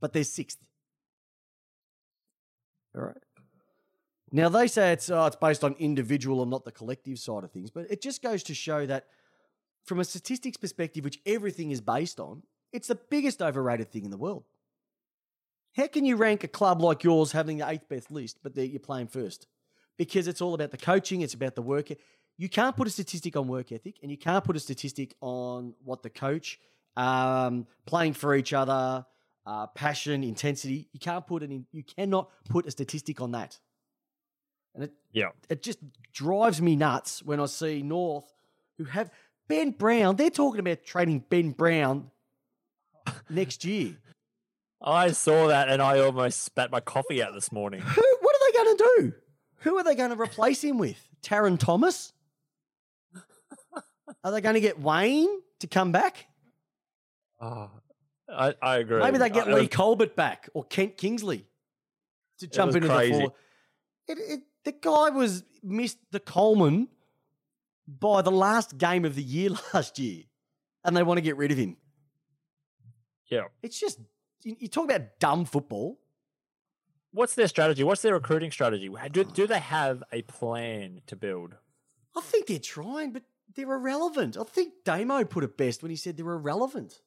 but they're sixth. All right. Now they say it's oh, it's based on individual and not the collective side of things, but it just goes to show that from a statistics perspective, which everything is based on, it's the biggest overrated thing in the world. How can you rank a club like yours having the eighth best list, but you're playing first? Because it's all about the coaching, it's about the work. You can't put a statistic on work ethic, and you can't put a statistic on what the coach, um, playing for each other, uh, passion, intensity. You can't put in. You cannot put a statistic on that. And it Yeah. it just drives me nuts when I see North who have Ben Brown. They're talking about trading Ben Brown <laughs> next year. I saw that and I almost spat my coffee out this morning. Who? What are they going to do? Who are they going to replace him with? Tarryn Thomas? Are they going to get Wayne to come back? Oh, I, I agree. Maybe they get I- Lee was- Colbert back or Kent Kingsley to jump into crazy. the four. It, it, the guy was missed the Coleman by the last game of the year <laughs> last year, and they want to get rid of him. Yeah. It's just you, you talk about dumb football. What's their strategy? What's their recruiting strategy? Do, do they have a plan to build? I think they're trying, but they're irrelevant. I think Damo put it best when he said they're irrelevant.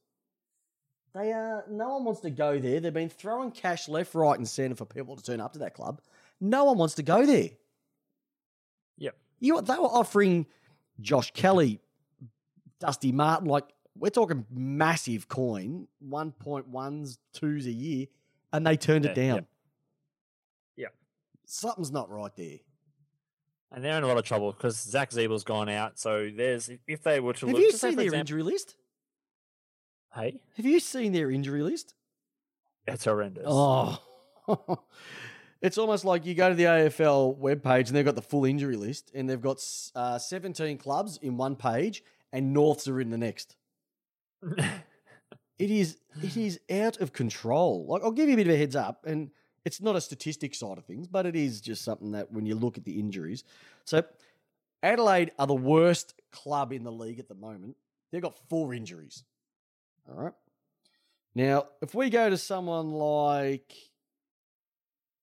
They uh, no one wants to go there. They've been throwing cash left, right, and centre for people to turn up to that club. No one wants to go there. Yep. You know, they were offering Josh Kelly, Dusty Martin, like we're talking massive coin, one point ones, twos a year, and they turned it down. Yeah. Yep. Something's not right there. And they're in a lot of trouble because Zach Ziebell's gone out. So there's if they were to Have look, you seen their example- injury list? Hey, Have you seen their injury list? it's horrendous. Oh, <laughs> it's almost like you go to the AFL webpage and they've got the full injury list, and they've got uh, 17 clubs in one page, and Norths are in the next. <laughs> It is it is out of control. Like I'll give you a bit of a heads up, and it's not a statistic side of things, but it is just something that when you look at the injuries. So Adelaide are the worst club in the league at the moment. They've got four injuries. All right. Now, if we go to someone like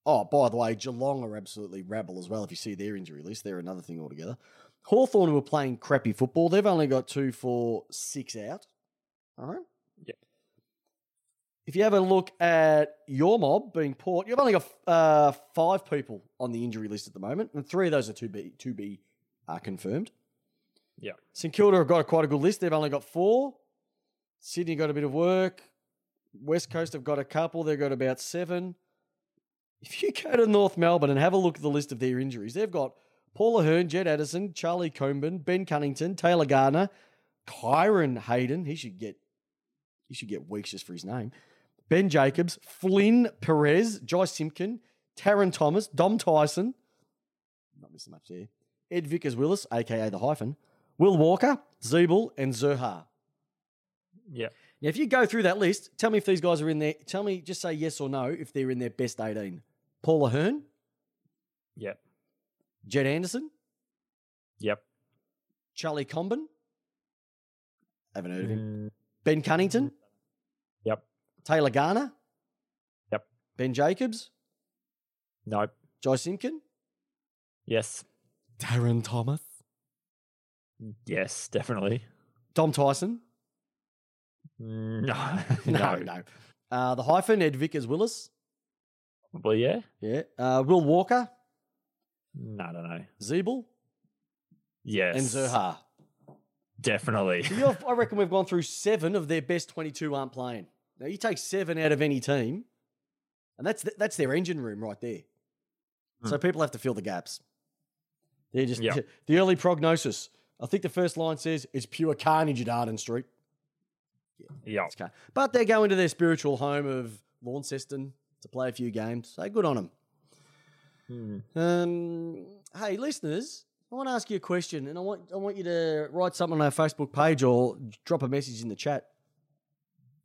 Oh, by the way, Geelong are absolutely rabble as well. If you see their injury list, they're another thing altogether. Hawthorn who are playing crappy football. They've only got two, four, six out. All right. Yep. If you have a look at your mob being Port, you've only got uh, five people on the injury list at the moment, and three of those are to be to be uh, confirmed. Yeah. St Kilda have got a, quite a good list. They've only got four. Sydney got a bit of work. West Coast have got a couple. They've got about seven. If you go to North Melbourne and have a look at the list of their injuries, they've got Paul Ahern, Jed Anderson, Charlie Comben, Ben Cunnington, Taylor Garner, Kyron Hayden. He should get he should get weeks just for his name. Ben Jacobs, Flynn Perez, Jy Simpkin, Tarryn Thomas, Dom Tyson. Not missing much there. Ed Vickers Willis, aka the hyphen, Will Walker, Ziebell, and Zurhaar. Yeah. Now, if you go through that list, tell me if these guys are in there. Tell me, just say yes or no if they're in their best 18. Paul Ahern, Yep. Jed Anderson, Yep. Charlie Comben. Haven't heard of him. Mm, Ben Cunnington, Yep. Taylor Garner. Yep. Ben Jacobs, Nope. Jy Simpkin, Yes. Darren Thomas, Yes. Definitely. Dom Tyson. <laughs> No. <laughs> No, no. Uh, the hyphen, Ed Vickers Willis. Well, yeah. Yeah. Uh, Will Walker, No, I don't know. Ziebell, Yes. and Zurhaar. Definitely. So I reckon we've gone through seven of their best 22 aren't playing. Now you take seven out of any team, and that's th- that's their engine room right there. So people have to fill the gaps. They're just Yeah. <laughs> the early prognosis. I think the first line says it's pure carnage at Arden Street. Yeah. It's car- But they're going to their spiritual home of Launceston to play a few games. So good on them. Hmm. Um, hey, listeners, I want to ask you a question, and I want I want you to write something on our Facebook page or drop a message in the chat.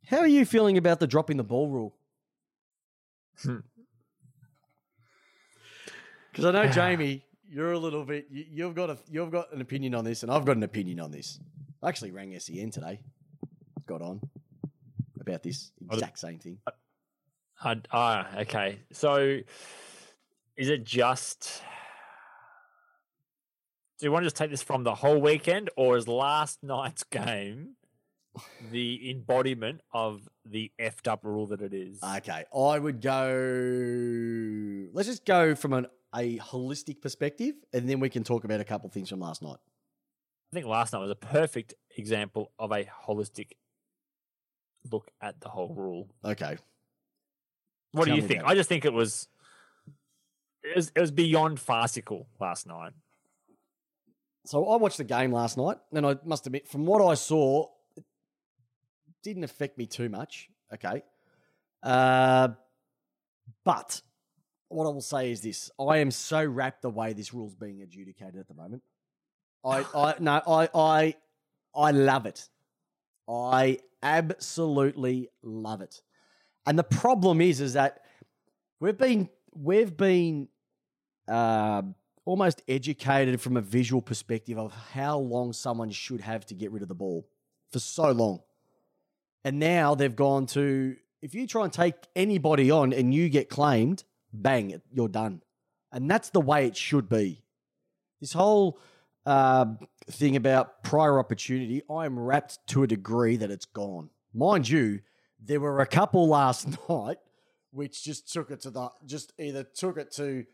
How are you feeling about the dropping the ball rule? Hmm. <laughs> Because I know <sighs> Jamie, you're a little bit. You, you've got a you've got an opinion on this, and I've got an opinion on this. I actually rang SEN today, got on about this exact same thing. I, ah, okay. So, is it just? Do you want to just take this from the whole weekend, or is last night's <laughs> game the embodiment of the effed up rule that it is? Okay, I would go. Let's just go from an, a holistic perspective, and then we can talk about a couple things from last night. I think last night was a perfect example of a holistic look at the whole rule. Okay, What Tell do you think? about. I just think it was, it was it was beyond farcical last night. so I watched the game last night, and I must admit, from what I saw, it didn't affect me too much. Okay. Uh, but what I will say is this: I am so wrapped the way this rule's being adjudicated at the moment. I, <sighs> I no, I, I, I love it. I absolutely love it. And the problem is, is that we've been we've been um almost educated from a visual perspective of how long someone should have to get rid of the ball for so long. And now they've gone to if you try and take anybody on and you get claimed, bang, you're done. And that's the way it should be. This whole um, thing about prior opportunity, I am wrapped to a degree that it's gone. Mind you, there were a couple last <laughs> night which just took it to the just either took it to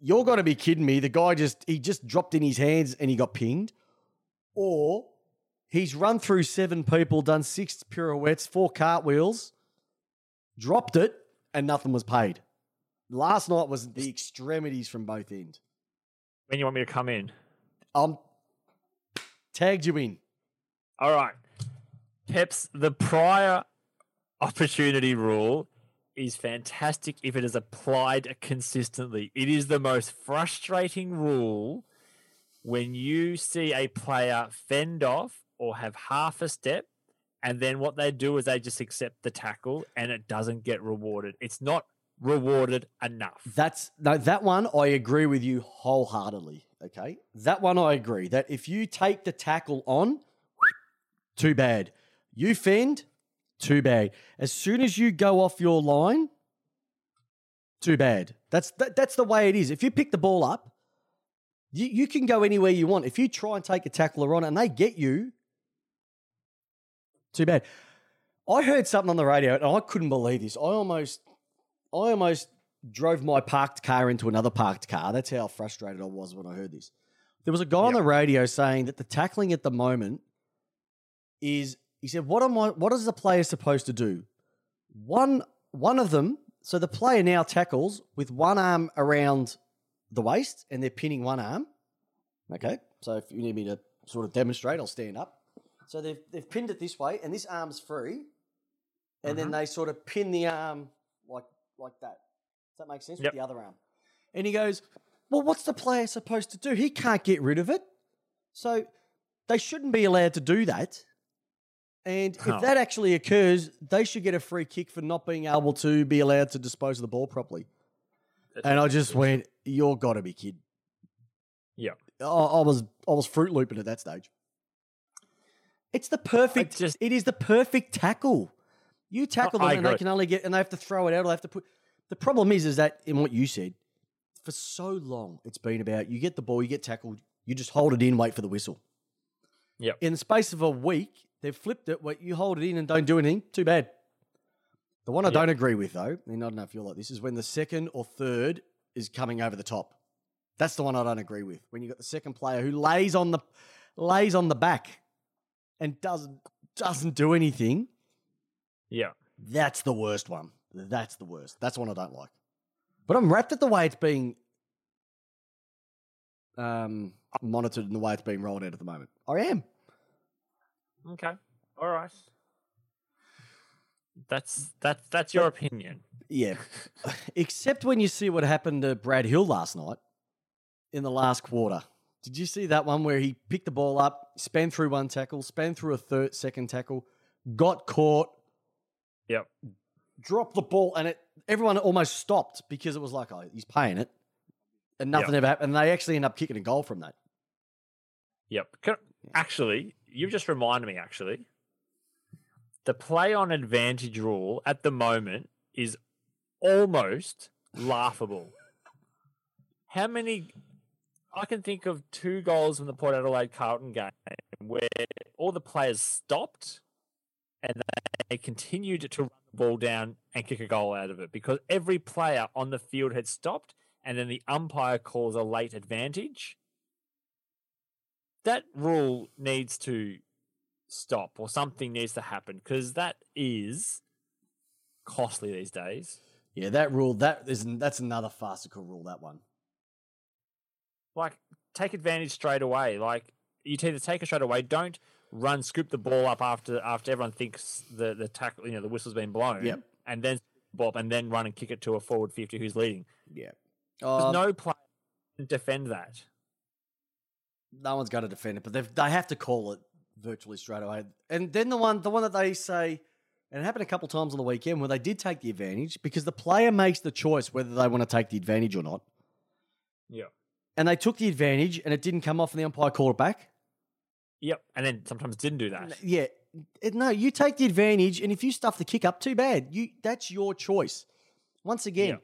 you're going to be kidding me. The guy just he just dropped in his hands and he got pinged, or he's run through seven people, done six pirouettes, four cartwheels, dropped it, and nothing was paid. Last night was the extremities from both ends. When you want me to come in? Um, tagged you in. All right. Peps, the prior opportunity rule is fantastic if it is applied consistently. It is the most frustrating rule when you see a player fend off or have half a step, and then what they do is they just accept the tackle and it doesn't get rewarded. It's not rewarded enough. That's no, that one I agree with you wholeheartedly. Okay, that one I agree that if you take the tackle on, too bad. You fend, too bad. As soon as you go off your line, too bad. That's that, that's the way it is. If you pick the ball up, you, you can go anywhere you want. If you try and take a tackler on and they get you, too bad. I heard something on the radio and I couldn't believe this. I almost I almost drove my parked car into another parked car. That's how frustrated I was when I heard this. There was a guy on the radio saying that the tackling at the moment is he said, What am I what is the player supposed to do? One one of them, so the player now tackles with one arm around the waist and they're pinning one arm. Okay. So if you need me to sort of demonstrate, I'll stand up. So they've they've pinned it this way, and this arm's free. And then uh-huh. they sort of pin the arm like like that. Does that make sense Yep. with the other arm? And he goes, Well, what's the player supposed to do? He can't get rid of it. So they shouldn't be allowed to do that. And if Oh. that actually occurs, they should get a free kick for not being able to be allowed to dispose of the ball properly. And I just went, You're gotta be kidding. Yeah. I, I was I was fruit looping at that stage. It's the perfect. just- it is the perfect tackle. You tackle them and they can only get and they have to throw it out. Or they have to put. The problem is, is that in what you said, for so long it's been about you get the ball, you get tackled, you just hold it in, wait for the whistle. Yep. In the space of a week, they've flipped it. Where you hold it in and don't do anything. Too bad. The one I Yep. don't agree with though, and I don't know if you're like this, is when the second or third is coming over the top. That's the one I don't agree with. When you got the second player who lays on the lays on the back and doesn't doesn't do anything, Yeah. that's the worst one. That's the worst. That's one I don't like. But I'm wrapped at the way it's being um, monitored and the way it's being rolled out at the moment. I am. Okay. All right. That's that's that's your opinion. Yeah. <laughs> Except when you see what happened to Brad Hill last night in the last quarter. Did you see that one where he picked the ball up, span through one tackle, span through a third second tackle, got caught, Yep. dropped the ball, and it everyone almost stopped because it was like, oh, he's paying it. And nothing Yeah. ever happened. And they actually end up kicking a goal from that. Yep. Can, actually, you've just reminded me. Actually, the play on advantage rule at the moment is almost laughable. How many? I can think of two goals in the Port Adelaide Carlton game where all the players stopped and they continued to run the ball down and kick a goal out of it because every player on the field had stopped and then the umpire calls a late advantage that rule needs to stop or something needs to happen because that is costly these days. Yeah, that rule, that is that's another farcical rule, that one. Like, take advantage straight away. Like, you either take it straight away, don't run, scoop the ball up after after everyone thinks the the tackle, you know, the whistle's been blown, Yep. and then up and then run and kick it to a forward fifty who's leading. Yeah. There's Uh, no player can defend that. No one's going to defend it, but they have to call it virtually straight away. And then the one, the one that they say, and it happened a couple times on the weekend where they did take the advantage because the player makes the choice whether they want to take the advantage or not. Yeah. And they took the advantage, and it didn't come off, and the umpire called it back. Yep. And then sometimes didn't do that. Yeah, no, you take the advantage, and if you stuff the kick up, too bad. You that's your choice. Once again,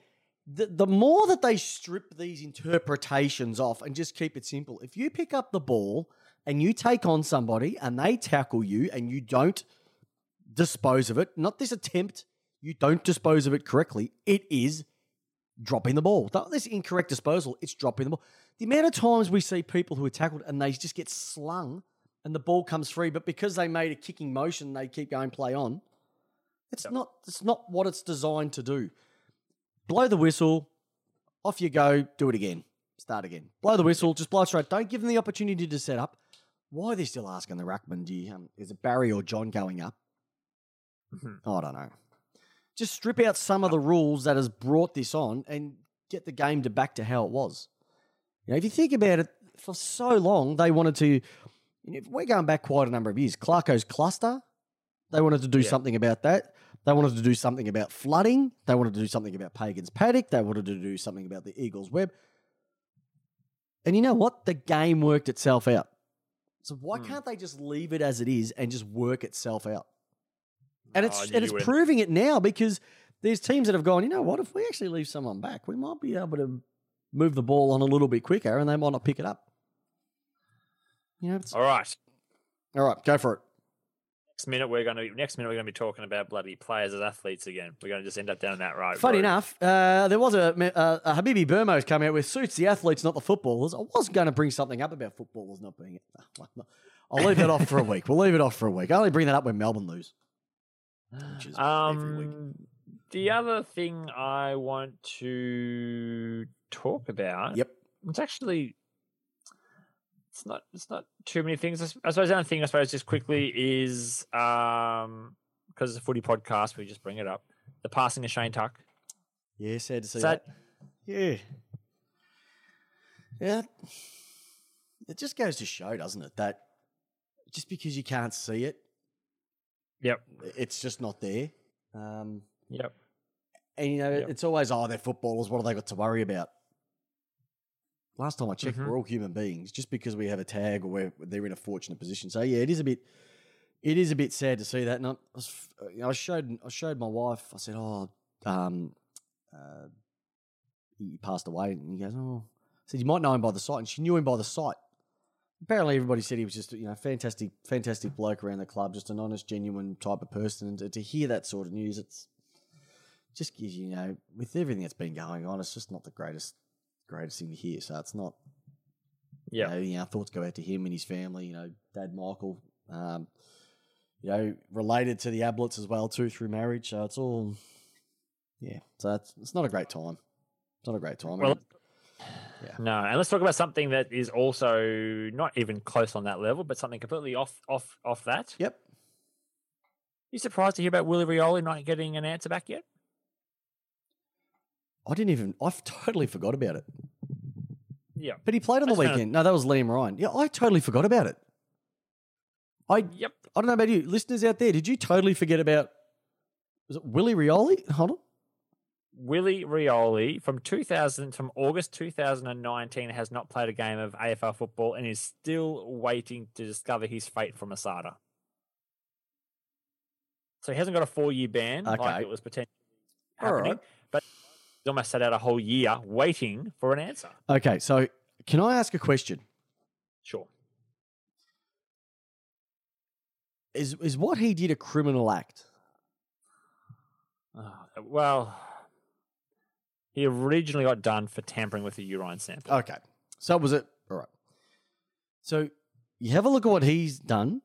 the the more that they strip these interpretations off and just keep it simple. If you pick up the ball and you take on somebody and they tackle you and you don't dispose of it, not this attempt, you don't dispose of it correctly, it is dropping the ball. Not this incorrect disposal, it's dropping the ball. The amount of times we see people who are tackled and they just get slung and the ball comes free, but because they made a kicking motion, they keep going play on. It's Yep. not it's not what it's designed to do. Blow the whistle, off you go, do it again. Start again. Blow the whistle, just blow straight. Don't give them the opportunity to set up. Why are they still asking the ruckman? Do you, um, is it Barry or John going up? Mhm. I don't know. Just strip out some of the rules that has brought this on and get the game to back to how it was. You know, if you think about it, for so long they wanted to. You know, if we're going back quite a number of years. Clarko's cluster, they wanted to do Yeah. something about that. They wanted to do something about flooding. They wanted to do something about Pagan's paddock. They wanted to do something about the Eagles web. And you know what? The game worked itself out. So why Hmm. can't they just leave it as it is and just work itself out? And it's Oh, and it's win. proving it now because there's teams that have gone, you know what, if we actually leave someone back, we might be able to move the ball on a little bit quicker and they might not pick it up. You know, it's, All right. all right, go for it. Next minute we're going to next minute we're going to be talking about bloody players as athletes again. We're going to just end up down that road. Funny road. enough, uh, there was a, a, a Habibi Burmo's come out with suits the athletes, not the footballers. I was going to bring something up about footballers not being. <laughs> I'll leave that off for a week. We'll leave it off for a week. I only bring that up when Melbourne lose. Which is. Um, the other thing I want to talk about. Yep. It's actually. It's not. It's not too many things. I suppose the only thing I suppose just quickly is um because it's a footy podcast, we just bring it up. The passing of Shane Tuck. Yeah, sad to see that- Yeah. Yeah. It just goes to show, doesn't it, that just because you can't see it, Yep. it's just not there. Um, Yep. and, you know, Yep. it's always, oh, they're footballers. What have they got to worry about? Last time I checked, Mhm. we're all human beings. Just because we have a tag or we're, they're in a fortunate position. So, yeah, it is a bit. It is a bit sad to see that. And I, was, you know, I showed I showed my wife. I said, "Oh, um, uh, he passed away," and he goes, "Oh," I said, "You might know him by the sight," and she knew him by the sight. Apparently, everybody said he was just you know fantastic, fantastic bloke around the club, just an honest, genuine type of person. And to, to hear that sort of news, it's just gives you know, with everything that's been going on, it's just not the greatest, greatest thing to hear. So it's not Yeah. you know, you know, thoughts go out to him and his family. You know, Dad Michael. Um, you know, related to the Abletts as well too through marriage. So it's all, yeah. So it's it's not a great time. It's not a great time. Well, <sighs> Yeah. No, and let's talk about something that is also not even close on that level, but something completely off off off that. yep. You surprised to hear about Willie Rioli not getting an answer back yet? I didn't even. I've totally forgot about it. Yeah. But he played on the That's kinda- weekend. No, that was Liam Ryan. Yeah, I totally forgot about it. I Yep. I don't know about you, listeners out there. Did you totally forget about? Was it Willie Rioli? Hold on. Willie Rioli from 2000 from August 2019 has not played a game of AFL football and is still waiting to discover his fate from Asada. So he hasn't got a four-year ban Okay. like it was potentially All happening, right. But he's almost sat out a whole year waiting for an answer. Okay, so can I ask a question? Sure. Is is what he did a criminal act? Uh, well, he originally got done for tampering with a urine sample. Okay. So was it all right? So you have a look at what he's done.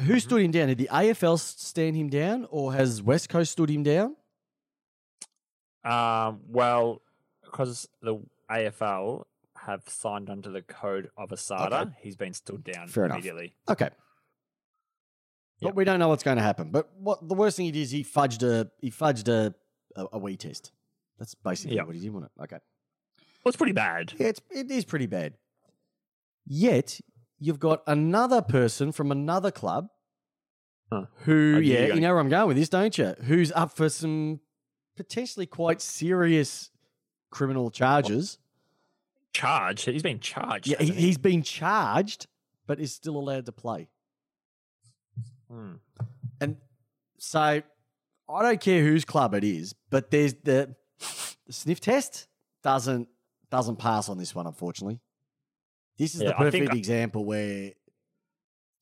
Who Mhm. stood him down? Did the AFL stand him down, or has West Coast stood him down? Um, well, because the AFL have signed onto the code of ASADA, Okay. he's been stood down Fair enough. immediately. Okay. But Yep. we don't know what's going to happen. But what the worst thing he did is he fudged a he fudged a a, a wee test. That's basically Yep. what he did, wasn't it? Okay. Well, it's pretty bad. Yeah, it's, it is pretty bad. Yet you've got another person from another club Huh. who, Oh, yeah, you you know where I'm going with this, don't you? Who's up for some potentially quite serious criminal charges. Charged. He's been charged. Yeah, he, hasn't he? he's been charged, but is still allowed to play. Hmm. And so I don't care whose club it is, but there's the, the sniff test doesn't doesn't pass on this one, unfortunately. This is Yeah, the I think perfect I- example where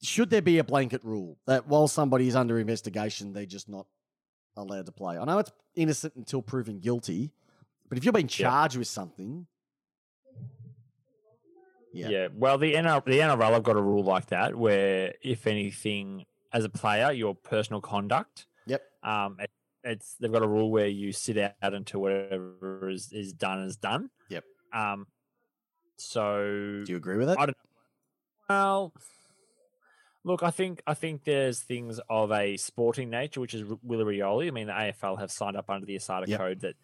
should there be a blanket rule that while somebody is under investigation, they're just not allowed to play. I know it's innocent until proven guilty, but if you're being Yeah. charged with something, Yeah. Yeah. Well, the NRL, the NRL have got a rule like that where, if anything, as a player, your personal conduct, yep, um, it, it's they've got a rule where you sit out until whatever is, is done is done. Yep. Um. So do you agree with it? I don't. Well, look, I think I think there's things of a sporting nature, which is R- Rioli. I mean, the AFL have signed up under the ASADA Yep. code that,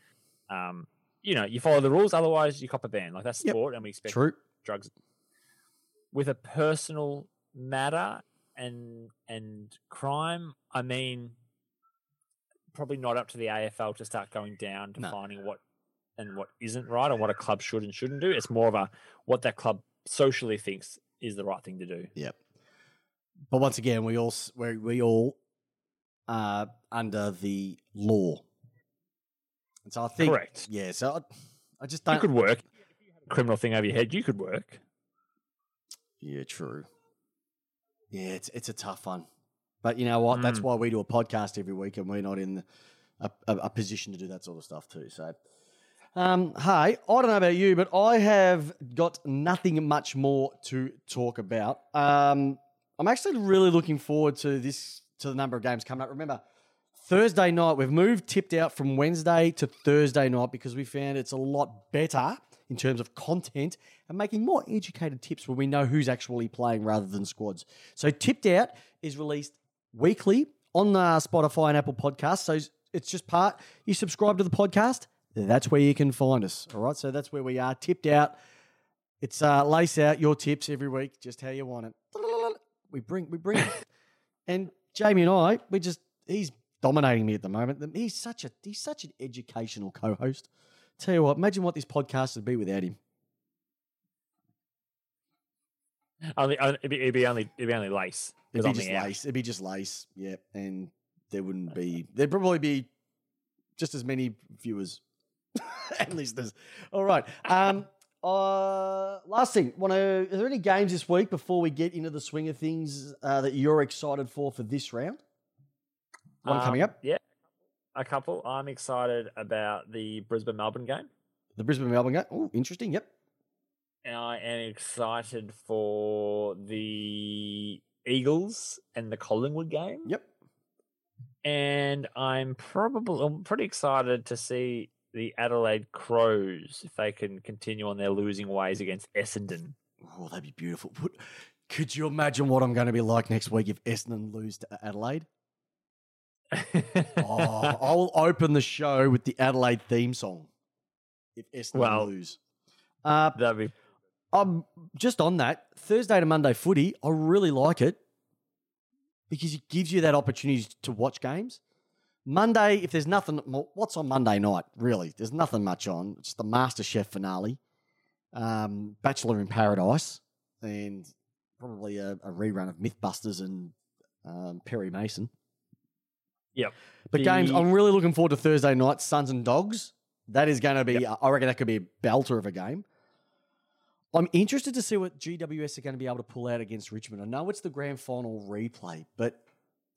um, you know, you follow the rules, otherwise you cop a ban. Like that's Yep. sport, and we expect True. drugs with a personal matter and and crime i mean probably not up to the afl to start going down No. defining what and what isn't right and what a club should and shouldn't do it's more of a what that club socially thinks is the right thing to do Yep. But once again, we all we we all are under the law, and so I think Correct. Yeah. So I, I just don't. You could work If you had a criminal thing over your head you could work Yeah, true. Yeah, it's it's a tough one, but you know what? That's Mm. why we do a podcast every week, and we're not in a, a, a position to do that sort of stuff too. So, um, hey, I don't know about you, but I have got nothing much more to talk about. Um, I'm actually really looking forward to this to the number of games coming up. Remember, Thursday night we've moved tipped out from Wednesday to Thursday night because we found it's a lot better in terms of content and making more educated tips when we know who's actually playing rather than squads. So tipped out is released weekly on uh, Spotify and Apple Podcasts. So it's just part you subscribe to the podcast. That's where you can find us. All right, so that's where we are tipped out. It's uh, lace out your tips every week, just how you want it. We bring we bring. <laughs> And Jamie and I, we just he's dominating me at the moment. He's such a he's such an educational co-host. Tell you what, imagine what this podcast would be without him. only, it'd, be, it'd be only it'd be only lace It'd be just out. lace. It'd be just lace. Yeah, and there wouldn't be. There'd probably be just as many viewers <laughs> and listeners. All right. Um. Uh. Last thing. Want to? Are there any games this week before we get into the swing of things uh, that you're excited for for this round? One coming Um, up. yeah a couple i'm excited about the brisbane melbourne game The Brisbane Melbourne game. Oh, interesting. Yep. I am excited for the Eagles and the Collingwood game. Yep. And I'm probably I'm pretty excited to see the Adelaide Crows if they can continue on their losing ways against Essendon. Oh, that'd be beautiful. Could you imagine what I'm going to be like next week if Essendon lose to Adelaide? <laughs> Oh, I'll open the show with the Adelaide theme song if Essendon Well- lose. Uh, That'd be um, just on that Thursday to Monday footy, I really like it because it gives you that opportunity to watch games. Monday, if there's nothing, well, what's on Monday night? Really, there's nothing much on. It's the MasterChef finale, um, Bachelor in Paradise, and probably a, a rerun of MythBusters and um, Perry Mason. Yep. But games, I'm really looking forward to Thursday night, Suns and Dogs. That is going to be, I reckon that could be a belter of a game. I'm interested to see what GWS are going to be able to pull out against Richmond. I know it's the grand final replay, but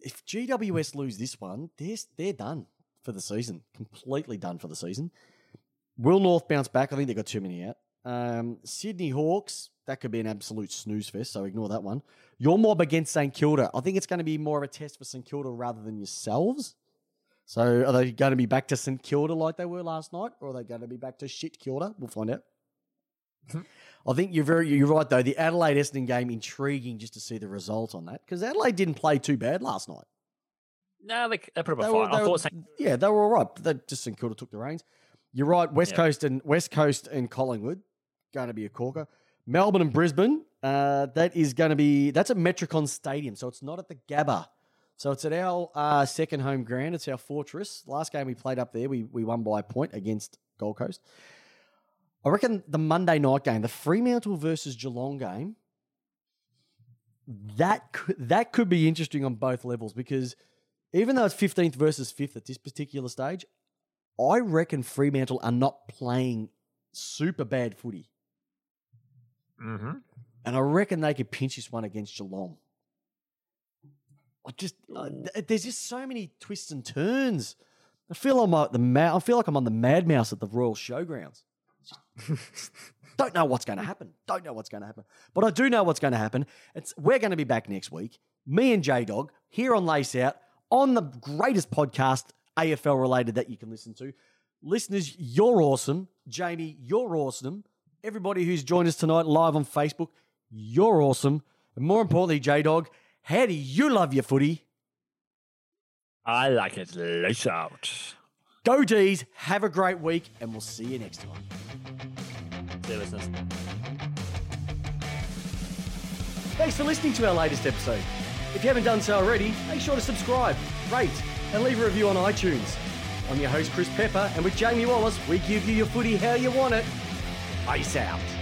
if GWS lose this one, they're, they're done for the season. Completely done for the season. Will North bounce back? I think they've got too many out. Um, Sydney Hawks, that could be an absolute snooze fest, so ignore that one. Your mob against St Kilda. I think it's going to be more of a test for St Kilda rather than yourselves. So are they going to be back to St Kilda like they were last night, or are they going to be back to shit Kilda? We'll find out. I think you're very you're right though. The Adelaide Essendon game intriguing just to see the result on that because Adelaide didn't play too bad last night. No, they, they put up a fight. were, I thought St- yeah, they were all right. They, just St Kilda took the reins. You're right. West Yeah. Coast and West Coast and Collingwood going to be a corker. Melbourne and Brisbane. Uh, that is going to be that's at Metricon Stadium, so it's not at the Gabba. So it's at our uh, second home ground. It's our fortress. Last game we played up there, we we won by a point against Gold Coast. I reckon the Monday night game, the Fremantle versus Geelong game, that could, that could be interesting on both levels because even though it's 15th versus 5th at this particular stage, I reckon Fremantle are not playing super bad footy. Mhm. And I reckon they could pinch this one against Geelong. I just uh, th- there's just so many twists and turns. I feel I'm at the ma- I feel like I'm on the Mad Mouse at the Royal Showgrounds. <laughs> Don't know what's going to happen. Don't know what's going to happen. But I do know what's going to happen. It's we're going to be back next week. Me and J Dog here on Lace Out on the greatest podcast AFL related that you can listen to. Listeners, you're awesome. Jamie, you're awesome. Everybody who's joined us tonight live on Facebook, you're awesome. And more importantly, J Dog, how do you love your footy? I like it lace out. Go D's, have a great week, and we'll see you next time. Thanks for listening to our latest episode. If you haven't done so already, make sure to subscribe, rate, and leave a review on iTunes. I'm your host, Chris Pepper, and with Jamie Wallace, we give you your footy how you want it. Peace out.